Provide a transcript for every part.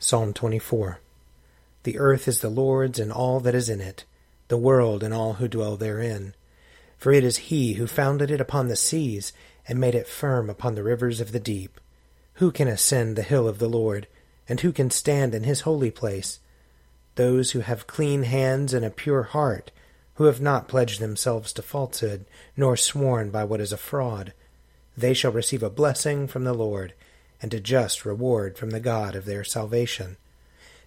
Psalm 24 The earth is the Lord's and all that is in it, the world and all who dwell therein. For it is he who founded it upon the seas, and made it firm upon the rivers of the deep. Who can ascend the hill of the Lord, and who can stand in his holy place? Those who have clean hands and a pure heart, who have not pledged themselves to falsehood, nor sworn by what is a fraud. They shall receive a blessing from the Lord, and a just reward from the God of their salvation.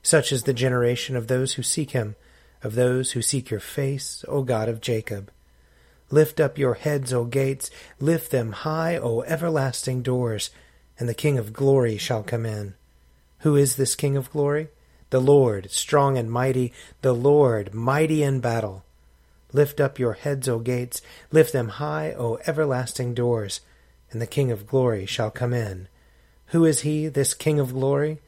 Such is the generation of those who seek him, of those who seek your face, O God of Jacob. Lift up your heads, O gates, lift them high, O everlasting doors and the King of glory shall come in. Who is this King of glory? The Lord, strong and mighty, the Lord, mighty in battle. Lift up your heads, O gates, lift them high, O everlasting doors, and the King of glory shall come in. Who is he, this King of glory?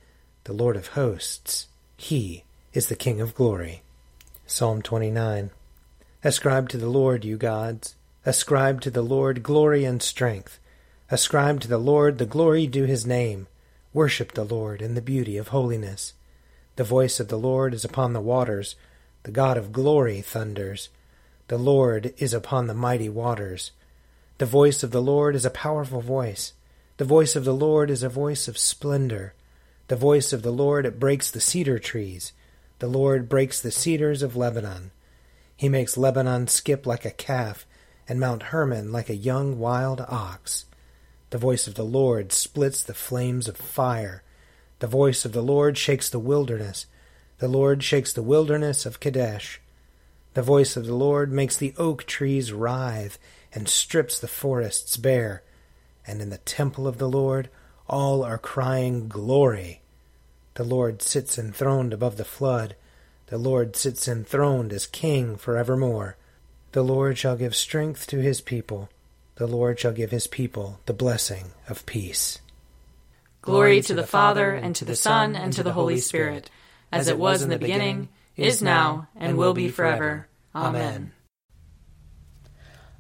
The Lord of hosts. He is the King of glory. Psalm 29. Ascribe to the Lord, you gods. Ascribe to the Lord glory and strength. Ascribe to the Lord the glory due his name. Worship the Lord in the beauty of holiness. The voice of the Lord is upon the waters. The God of glory thunders. The Lord is upon the mighty waters. The voice of the Lord is a powerful voice. The voice of the Lord is a voice of splendor. The voice of the Lord it breaks the cedar trees. The Lord breaks the cedars of Lebanon. He makes Lebanon skip like a calf, and Mount Hermon like a young wild ox. The voice of the Lord splits the flames of fire. The voice of the Lord shakes the wilderness. The Lord shakes the wilderness of Kadesh. The voice of the Lord makes the oak trees writhe and strips the forests bare. And in the temple of the Lord all are crying, Glory! The Lord sits enthroned above the flood. The Lord sits enthroned as King for evermore. The Lord shall give strength to his people the Lord shall give his people the blessing of peace. Glory to the Father, and to the Son, and to the Holy Spirit, as it was in the beginning, is now, and will be forever. Amen.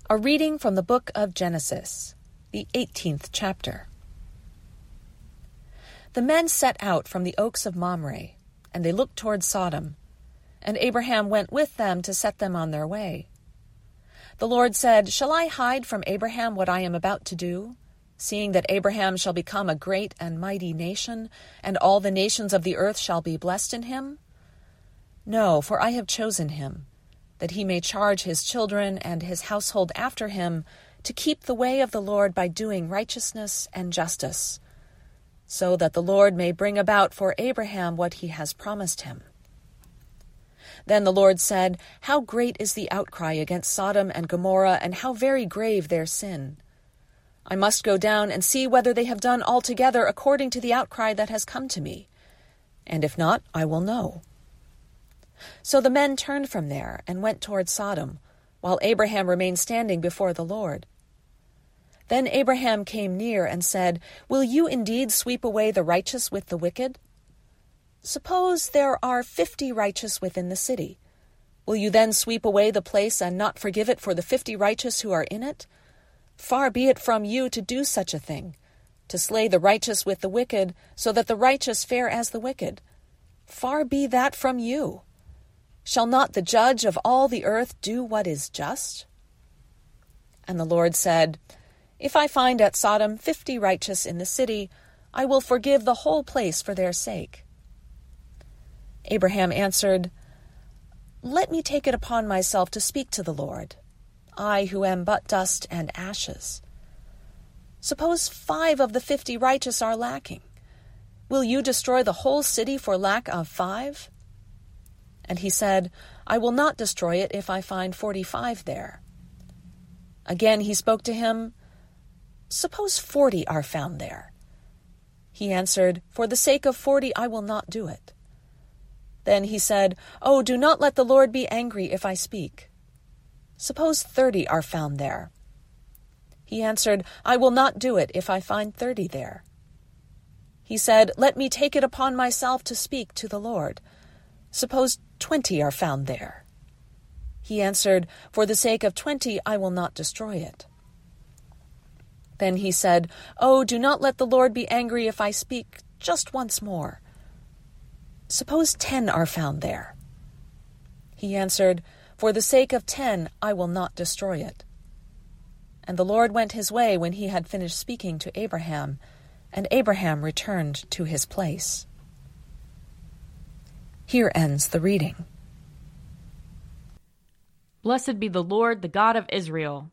A reading from the book of Genesis, the 18th chapter. The men set out from the oaks of Mamre, and they looked toward Sodom, and Abraham went with them to set them on their way. The Lord said, Shall I hide from Abraham what I am about to do? Seeing that Abraham shall become a great and mighty nation, and all the nations of the earth shall be blessed in him? No, for I have chosen him, that he may charge his children and his household after him to keep the way of the Lord by doing righteousness and justice, so that the Lord may bring about for Abraham what he has promised him. Then the Lord said, How great is the outcry against Sodom and Gomorrah, and how very grave their sin! I must go down and see whether they have done altogether according to the outcry that has come to me. And if not, I will know. So the men turned from there and went toward Sodom, while Abraham remained standing before the Lord. Then Abraham came near and said, Will you indeed sweep away the righteous with the wicked? Suppose there are fifty righteous within the city. Will you then sweep away the place and not forgive it for the fifty righteous who are in it? Far be it from you to do such a thing, to slay the righteous with the wicked, so that the righteous fare as the wicked. Far be that from you. Shall not the judge of all the earth do what is just? And the Lord said, If I find at Sodom fifty righteous in the city, I will forgive the whole place for their sake. Abraham answered, Let me take it upon myself to speak to the Lord, I who am but dust and ashes. Suppose five of the fifty righteous are lacking. Will you destroy the whole city for lack of five? And he said, I will not destroy it if I find forty five there. Again he spoke to him, Suppose forty are found there. He answered, For the sake of forty I will not do it. Then he said, Oh, do not let the Lord be angry if I speak. Suppose thirty are found there. He answered, I will not do it if I find thirty there. He said, Let me take it upon myself to speak to the Lord. Suppose twenty are found there. He answered, For the sake of twenty I will not destroy it. Then he said, Oh, do not let the Lord be angry if I speak just once more. Suppose ten are found there. He answered, For the sake of ten, I will not destroy it. And the Lord went his way when he had finished speaking to Abraham, and Abraham returned to his place. Here ends the reading. Blessed be the Lord, the God of Israel.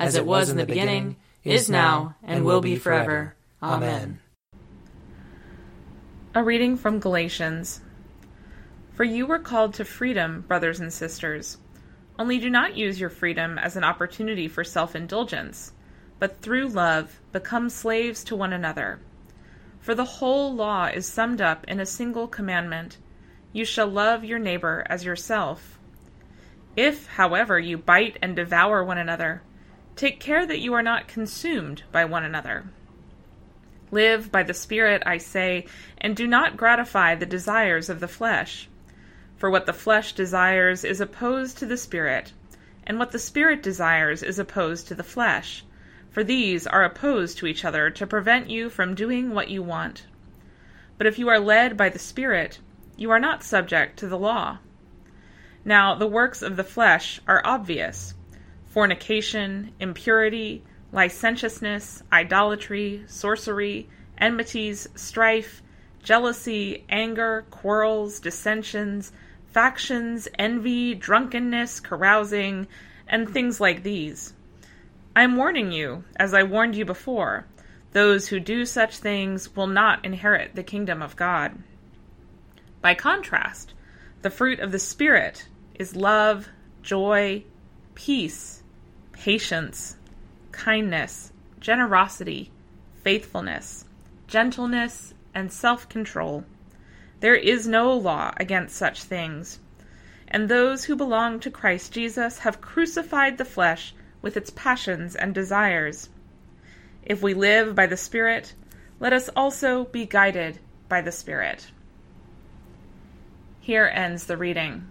as it was in the beginning, is now, and will be forever. Amen. A reading from Galatians. For you were called to freedom, brothers and sisters. Only do not use your freedom as an opportunity for self indulgence, but through love become slaves to one another. For the whole law is summed up in a single commandment You shall love your neighbor as yourself. If, however, you bite and devour one another, take care that you are not consumed by one another. Live by the Spirit, I say, and do not gratify the desires of the flesh. For what the flesh desires is opposed to the Spirit, and what the Spirit desires is opposed to the flesh. For these are opposed to each other to prevent you from doing what you want. But if you are led by the Spirit, you are not subject to the law. Now, the works of the flesh are obvious fornication, impurity, licentiousness, idolatry, sorcery, enmities, strife, jealousy, anger, quarrels, dissensions, factions, envy, drunkenness, carousing, and things like these. I am warning you, as I warned you before, those who do such things will not inherit the kingdom of God. By contrast, the fruit of the Spirit is love, joy, peace, patience, kindness, generosity, faithfulness, gentleness, and self control. There is no law against such things. and those who belong to Christ Jesus have crucified the flesh with its passions and desires. If we live by the Spirit, let us also be guided by the Spirit. Here ends the reading.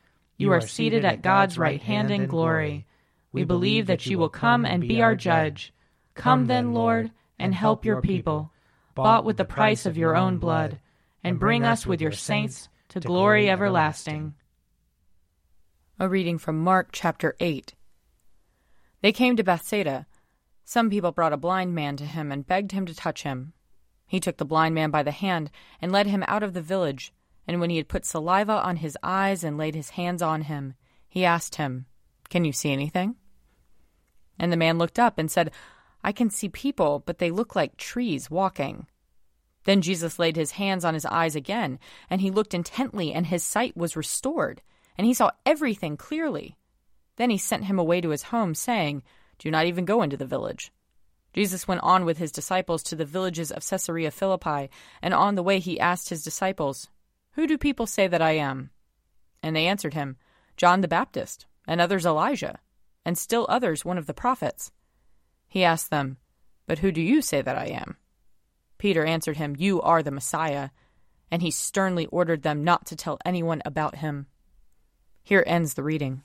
You are seated at God's right hand in glory. We believe that you will come and be our judge. Come then, Lord, and help your people, bought with the price of your own blood, and bring us with your saints to glory everlasting. A reading from Mark chapter 8. They came to Bethsaida. Some people brought a blind man to him and begged him to touch him. He took the blind man by the hand and led him out of the village. And when he had put saliva on his eyes and laid his hands on him, he asked him, Can you see anything? And the man looked up and said, I can see people, but they look like trees walking. Then Jesus laid his hands on his eyes again, and he looked intently, and his sight was restored, and he saw everything clearly. Then he sent him away to his home, saying, Do not even go into the village. Jesus went on with his disciples to the villages of Caesarea Philippi, and on the way he asked his disciples, Who do people say that I am? And they answered him, John the Baptist, and others Elijah, and still others one of the prophets. He asked them, But who do you say that I am? Peter answered him, You are the Messiah. And he sternly ordered them not to tell anyone about him. Here ends the reading.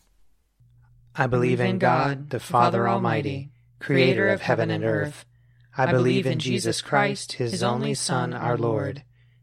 I believe in God, the Father Almighty, creator of heaven and earth. I believe in Jesus Christ, his only Son, our Lord.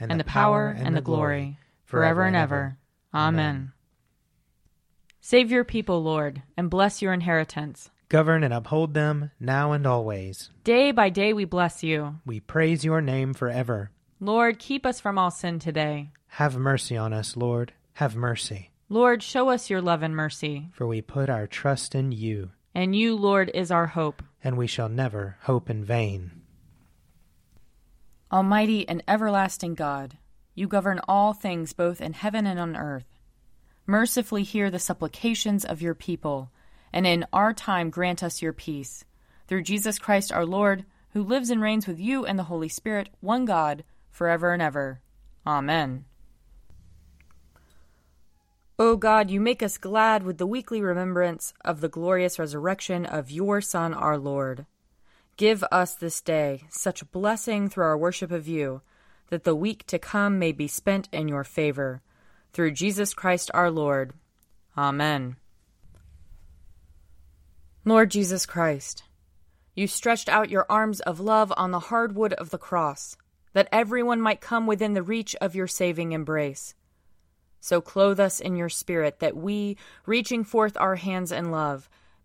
and the power, and the glory, forever and ever. Amen. Save your people, Lord, and bless your inheritance. Govern and uphold them now and always. Day by day we bless you. We praise your name forever. Lord, keep us from all sin today. Have mercy on us, Lord. Have mercy. Lord, show us your love and mercy. For we put our trust in you. And you, Lord, is our hope. And we shall never hope in vain. Almighty and everlasting God, you govern all things both in heaven and on earth. Mercifully hear the supplications of your people and in our time grant us your peace. Through Jesus Christ our Lord, who lives and reigns with you and the Holy Spirit, one God, forever and ever. Amen. O God, you make us glad with the weekly remembrance of the glorious resurrection of your Son, our Lord. Give us this day such blessing through our worship of you, that the week to come may be spent in your favor. Through Jesus Christ our Lord. Amen. Lord Jesus Christ, you stretched out your arms of love on the hard wood of the cross, that everyone might come within the reach of your saving embrace. So clothe us in your spirit, that we, reaching forth our hands in love,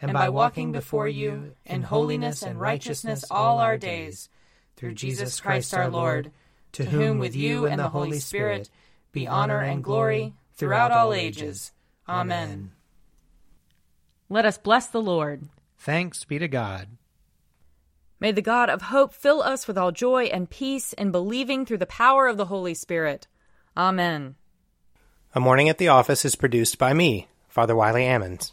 and by walking before you in holiness and righteousness all our days, through Jesus Christ our Lord, to whom with you and the Holy Spirit be honor and glory throughout all ages. Amen. Let us bless the Lord. Thanks be to God. May the God of hope fill us with all joy and peace in believing through the power of the Holy Spirit. Amen. A Morning at the Office is produced by me, Father Wiley Ammons.